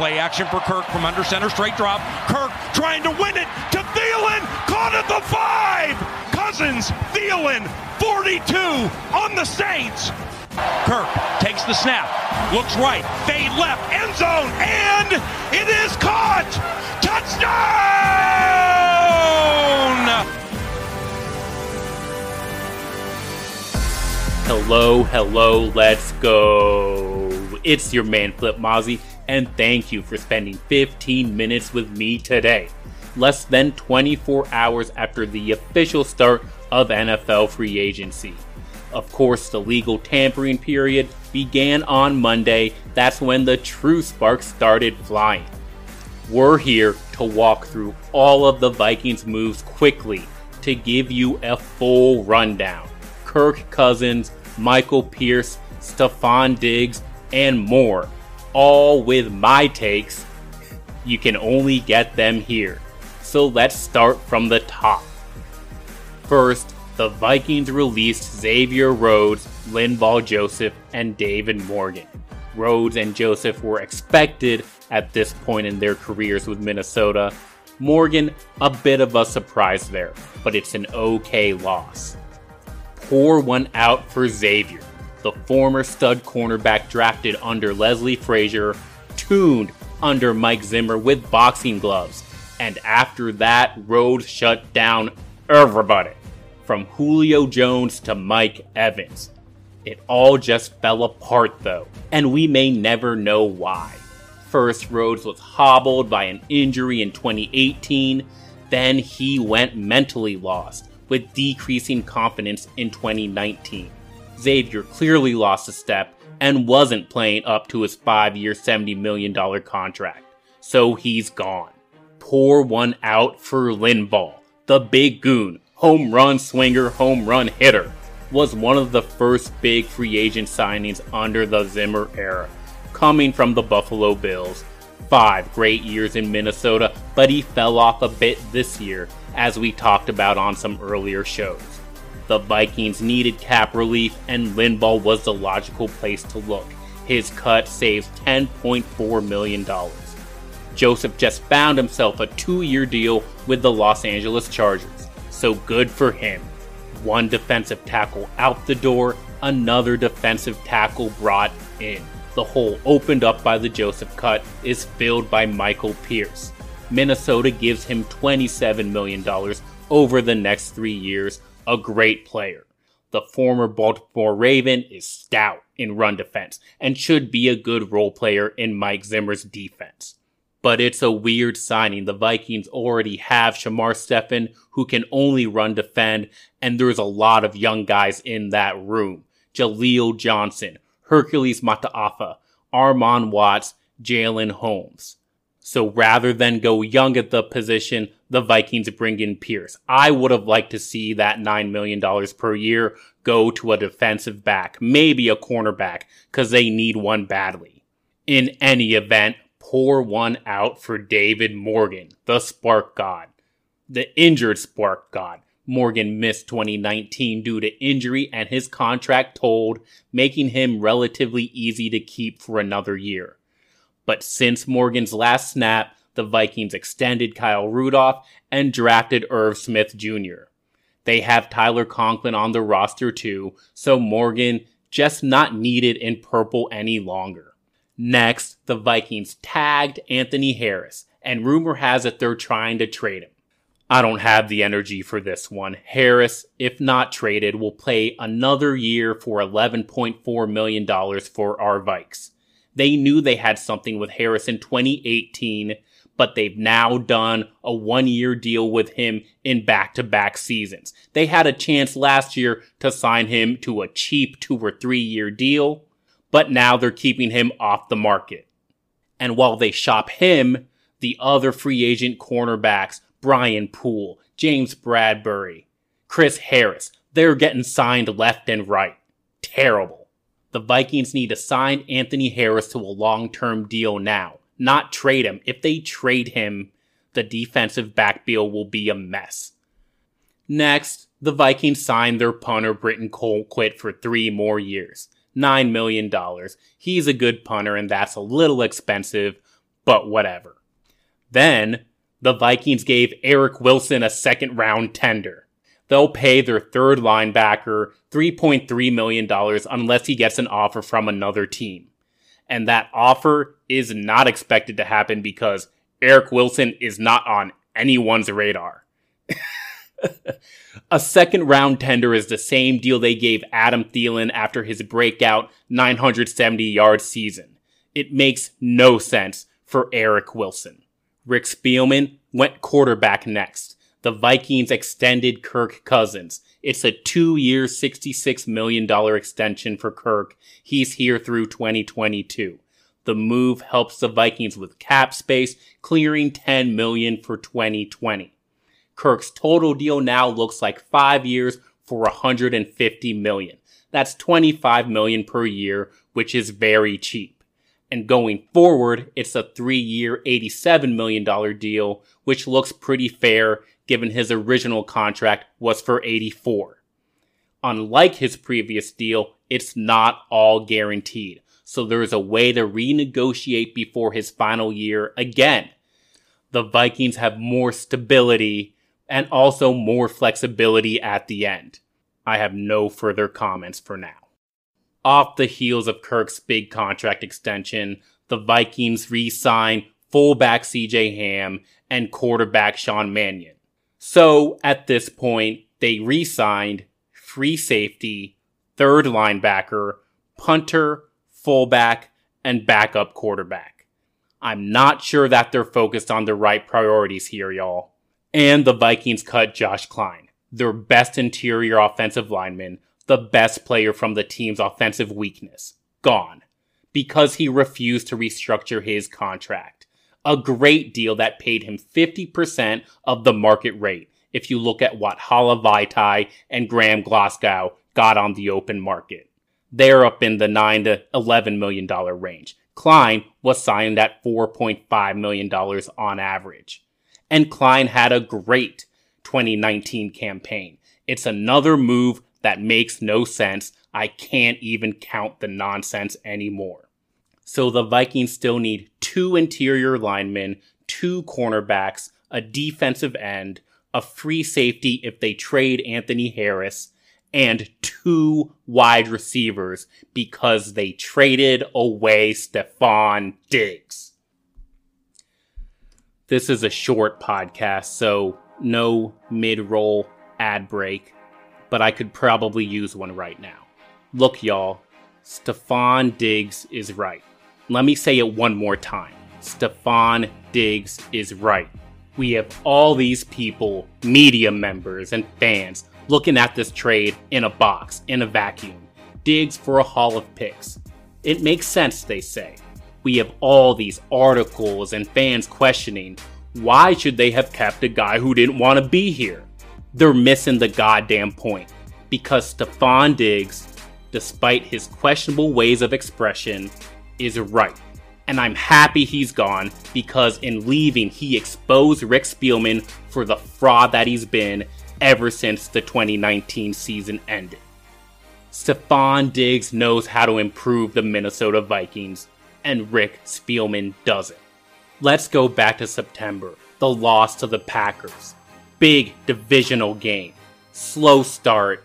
Play action for Kirk from under center, straight drop. Kirk trying to win it to Thielen, caught at the five. Cousins, Thielen, 42 on the Saints. Kirk takes the snap, looks right, fade left, end zone, and it is caught. Touchdown! Hello, hello, let's go. It's your man Flip Mozzie, and thank you for spending 15 minutes with me today. Less than 24 hours after the official start of NFL free agency. Of course, the legal tampering period began on Monday. That's when the true sparks started flying. We're here to walk through all of the Vikings moves quickly to give you a full rundown. Kirk Cousins, Michael Pierce, Stefon Diggs, and more, all with my takes. You can only get them here. So let's start from the top. First, the Vikings released Xavier Rhodes, Linval Joseph, and David Morgan. Rhodes and Joseph were expected at this point in their careers with Minnesota. Morgan, a bit of a surprise there, but it's an okay loss. Pour one out for Xavier, the former stud cornerback drafted under Leslie Frazier, tuned under Mike Zimmer with boxing gloves, and after that, Rhodes shut down everybody, from Julio Jones to Mike Evans. It all just fell apart though, and we may never know why. First, Rhodes was hobbled by an injury in 2018, then he went mentally lost, with decreasing confidence in 2019. Xavier clearly lost a step and wasn't playing up to his five year, $70 million contract. So he's gone. Pour one out for Linval, the big goon, home run swinger, home run hitter. Was one of the first big free agent signings under the Zimmer era, coming from the Buffalo Bills. Five great years in Minnesota, but he fell off a bit this year, as we talked about on some earlier shows. The Vikings needed cap relief, and Linval was the logical place to look. His cut saves $10.4 million. Joseph just found himself a two year deal with the Los Angeles Chargers, so good for him. One defensive tackle out the door, another defensive tackle brought in. The hole opened up by the Joseph cut is filled by Michael Pierce. Minnesota gives him $27 million over the next three years, a great player. The former Baltimore Raven is stout in run defense and should be a good role player in Mike Zimmer's defense. But it's a weird signing. The Vikings already have Shamar Stephen, who can only run defend, and there's a lot of young guys in that room. Jaleel Johnson, Hercules Mataafa, Armon Watts, Jalen Holmes. So rather than go young at the position, the Vikings bring in Pierce. I would have liked to see that $9 million per year go to a defensive back, maybe a cornerback, because they need one badly. In any event, pour one out for David Morgan, the spark god. The injured spark god. Morgan missed 2019 due to injury and his contract told, making him relatively easy to keep for another year. But since Morgan's last snap, the Vikings extended Kyle Rudolph and drafted Irv Smith Jr. They have Tyler Conklin on the roster too, so Morgan just not needed in purple any longer. Next, the Vikings tagged Anthony Harris, and rumor has it they're trying to trade him. I don't have the energy for this one. Harris, if not traded, will play another year for $11.4 million for our Vikes. They knew they had something with Harris in 2018, but they've now done a one year deal with him in back to back seasons. They had a chance last year to sign him to a cheap two or three year deal, but now they're keeping him off the market. And while they shop him, the other free agent cornerbacks, Brian Poole, James Bradberry, Chris Harris, they're getting signed left and right. Terrible. The Vikings need to sign Anthony Harris to a long term deal now, not trade him. If they trade him, the defensive backfield will be a mess. Next, the Vikings signed their punter Britton Colquitt for three more years. $9 million. He's a good punter, and that's a little expensive, but whatever. Then, the Vikings gave Eric Wilson a second round tender. They'll pay their third linebacker $3.3 million unless he gets an offer from another team. And that offer is not expected to happen because Eric Wilson is not on anyone's radar. a second round tender is the same deal they gave Adam Thielen after his breakout 970 yard season. It makes no sense for Eric Wilson. Rick Spielman went quarterback next. The Vikings extended Kirk Cousins. It's a two year, $66 million extension for Kirk. He's here through 2022. The move helps the Vikings with cap space, clearing 10 million for 2020. Kirk's total deal now looks like five years for 150 million. That's 25 million per year, which is very cheap. And going forward, it's a three year, $87 million deal, which looks pretty fair given his original contract was for 84. Unlike his previous deal, it's not all guaranteed. So there is a way to renegotiate before his final year again. The Vikings have more stability and also more flexibility at the end. I have no further comments for now. Off the heels of Kirk's big contract extension, the Vikings re sign fullback CJ Ham and quarterback Sean Mannion. So at this point, they re signed free safety, third linebacker, punter, fullback, and backup quarterback. I'm not sure that they're focused on the right priorities here, y'all. And the Vikings cut Josh Kline, their best interior offensive lineman, the best player from the team's offensive weakness. Gone. Because he refused to restructure his contract. A great deal that paid him 50% of the market rate if you look at what Hala and Graham Glasgow got on the open market. They're up in the 9 to 11 million dollar range. Kline was signed at 4.5 million dollars on average and Kline had a great 2019 campaign. It's another move that makes no sense. I can't even count the nonsense anymore. So the Vikings still need two interior linemen, two cornerbacks, a defensive end, a free safety if they trade Anthony Harris, and two wide receivers because they traded away Stefon Diggs. This is a short podcast, so no mid roll ad break, but I could probably use one right now. Look, y'all, Stefon Diggs is right. Let me say it one more time. Stefon Diggs is right. We have all these people, media members, and fans looking at this trade in a box, in a vacuum. Diggs for a haul of picks. It makes sense, they say we have all these articles and fans questioning why should they have kept a guy who didn't want to be here? They're missing the goddamn point. Because Stefon Diggs, despite his questionable ways of expression, is right. And I'm happy he's gone because in leaving, he exposed Rick Spielman for the fraud that he's been ever since the 2019 season ended. Stefon Diggs knows how to improve the Minnesota Vikings, and Rick Spielman doesn't. Let's go back to September, the loss to the Packers. Big divisional game. Slow start.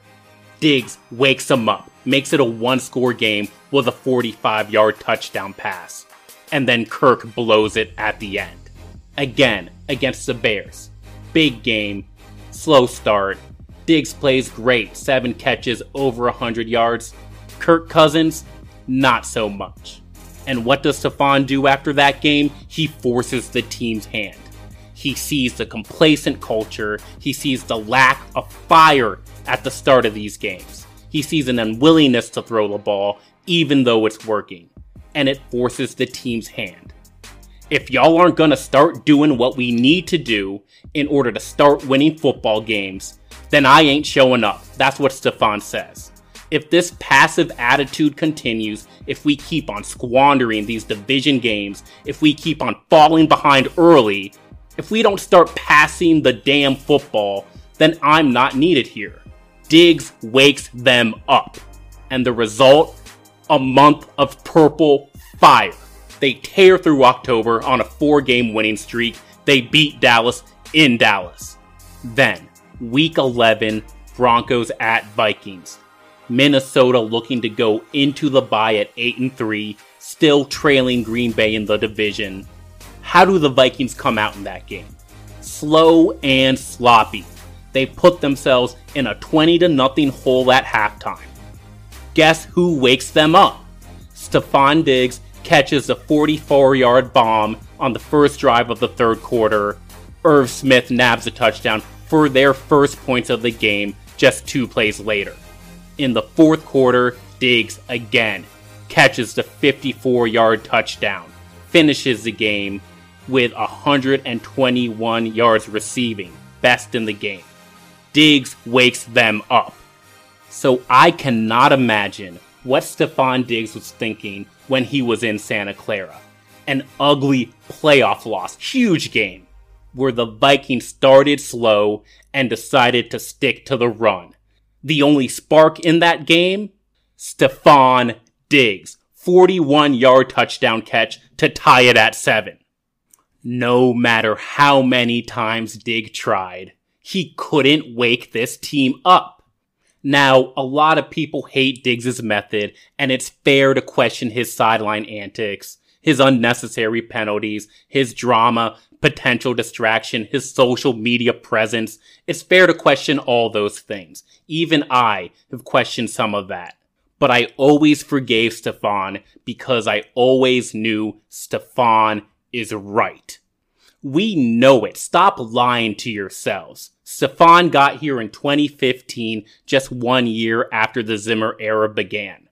Diggs wakes him up, makes it a one score game with a 45 yard touchdown pass. And then Kirk blows it at the end. Again, against the Bears. Big game, slow start. Diggs plays great, 7 catches, over 100 yards. Kirk Cousins, not so much. And what does Stefon do after that game? He forces the team's hand. He sees the complacent culture. He sees the lack of fire at the start of these games. He sees an unwillingness to throw the ball, even though it's working. And it forces the team's hand. If y'all aren't gonna start doing what we need to do in order to start winning football games, then I ain't showing up. That's what Stefon says. If this passive attitude continues, if we keep on squandering these division games, if we keep on falling behind early, if we don't start passing the damn football, then I'm not needed here. Diggs wakes them up. And the result? A month of purple fire. They tear through October on a four game winning streak. They beat Dallas in Dallas. Then, week 11, Broncos at Vikings. Minnesota looking to go into the bye at 8 and 3, still trailing Green Bay in the division. How do the Vikings come out in that game? Slow and sloppy. They put themselves in a 20 to nothing hole at halftime. Guess who wakes them up? Stefon Diggs catches a 44 yard bomb on the first drive of the third quarter. Irv Smith nabs a touchdown for their first points of the game just two plays later. In the fourth quarter, Diggs again catches the 54 yard touchdown, finishes the game with 121 yards receiving, best in the game. Diggs wakes them up. So I cannot imagine what Stefon Diggs was thinking when he was in Santa Clara. An ugly playoff loss, huge game, where the Vikings started slow and decided to stick to the run. The only spark in that game? Stefon Diggs, 41 yard touchdown catch to tie it at 7. No matter how many times Dig tried, he couldn't wake this team up. Now, a lot of people hate Diggs' method, and it's fair to question his sideline antics, his unnecessary penalties, his drama, potential distraction, his social media presence. It's fair to question all those things. Even I have questioned some of that. But I always forgave Stefon because I always knew Stefon is right. We know it. Stop lying to yourselves. Stefon got here in 2015, just one year after the Zimmer era began.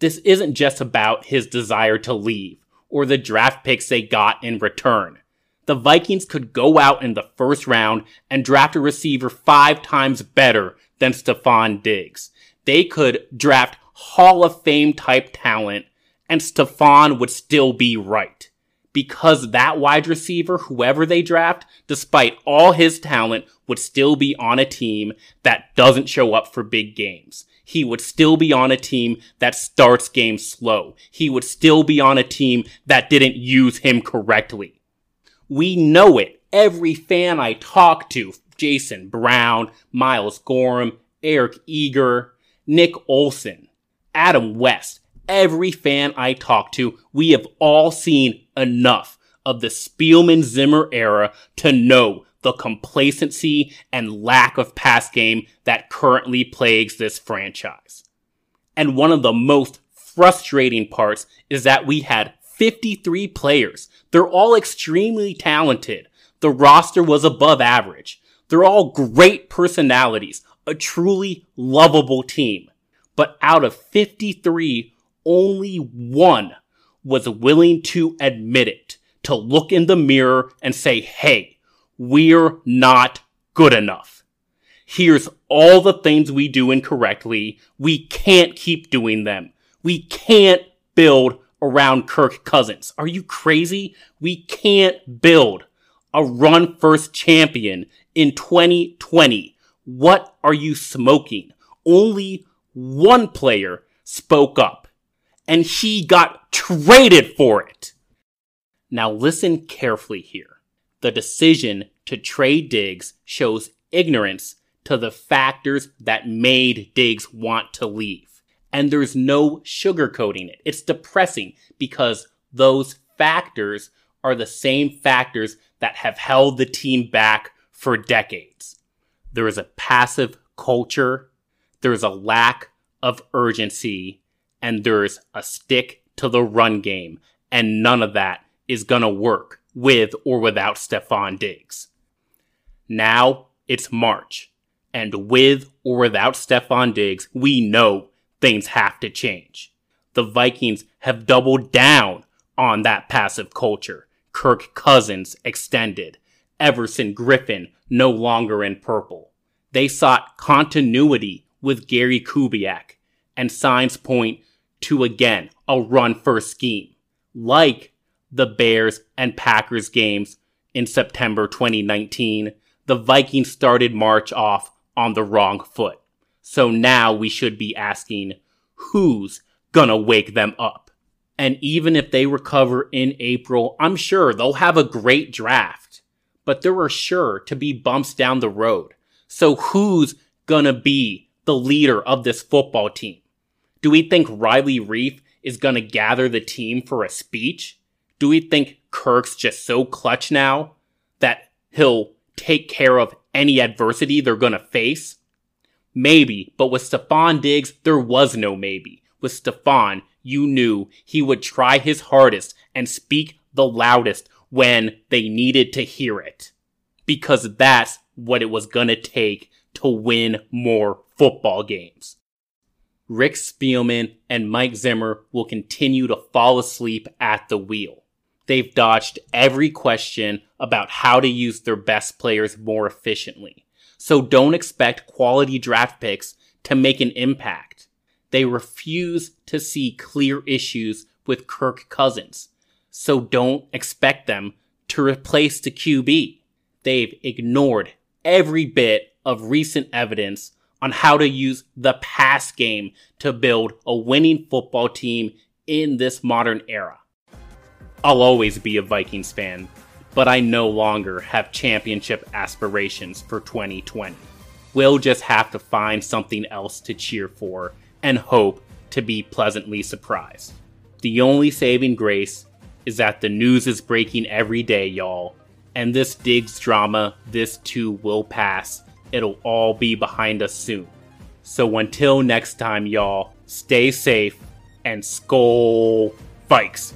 This isn't just about his desire to leave or the draft picks they got in return. The Vikings could go out in the first round and draft a receiver five times better than Stefon Diggs. They could draft Hall of Fame type talent and Stefon would still be right because that wide receiver, whoever they draft, despite all his talent, would still be on a team that doesn't show up for big games. He would still be on a team that starts games slow. He would still be on a team that didn't use him correctly. We know it. Every fan I talk to, Jason Brown, Miles Gorham, Eric Eager, Nick Olson, Adam West, every fan I talk to, we have all seen enough of the Spielman Zimmer era to know the complacency and lack of pass game that currently plagues this franchise. And one of the most frustrating parts is that we had 53 players. They're all extremely talented. The roster was above average. They're all great personalities, a truly lovable team. But out of 53, only one was willing to admit it, to look in the mirror and say, hey, we're not good enough. Here's all the things we do incorrectly. We can't keep doing them. We can't build around Kirk Cousins. Are you crazy? We can't build a run first champion in 2020. What are you smoking? Only one player spoke up and he got traded for it. Now listen carefully here. The decision to trade Diggs shows ignorance to the factors that made Diggs want to leave. And there's no sugarcoating it. It's depressing because those factors are the same factors that have held the team back for decades. There is a passive culture. There is a lack of urgency and there's a stick to the run game, and none of that is gonna work with or without Stefon Diggs. Now it's March, and with or without Stefon Diggs, we know things have to change. The Vikings have doubled down on that passive culture. Kirk Cousins extended. Everson Griffen no longer in purple. They sought continuity with Gary Kubiak, and signs point to again a run first scheme, like the Bears and Packers games in September 2019. The Vikings started March off on the wrong foot. So now we should be asking who's gonna wake them up? And even if they recover in April, I'm sure they'll have a great draft. But there are sure to be bumps down the road. So who's gonna be the leader of this football team? Do we think Riley Reiff is gonna gather the team for a speech? Do we think Kirk's just so clutch now that he'll take care of any adversity they're gonna face? Maybe, but with Stefon Diggs, there was no maybe. With Stefon, you knew he would try his hardest and speak the loudest when they needed to hear it. Because that's what it was gonna take to win more football games. Rick Spielman and Mike Zimmer will continue to fall asleep at the wheel. They've dodged every question about how to use their best players more efficiently. So don't expect quality draft picks to make an impact. They refuse to see clear issues with Kirk Cousins. So don't expect them to replace the QB. They've ignored every bit of recent evidence on how to use the pass game to build a winning football team in this modern era. I'll always be a Vikings fan, but I no longer have championship aspirations for 2020. We'll just have to find something else to cheer for and hope to be pleasantly surprised. The only saving grace is that the news is breaking every day, y'all, and this Diggs drama, this too will pass. It'll all be behind us soon. So until next time, y'all, stay safe and Skol Vikes.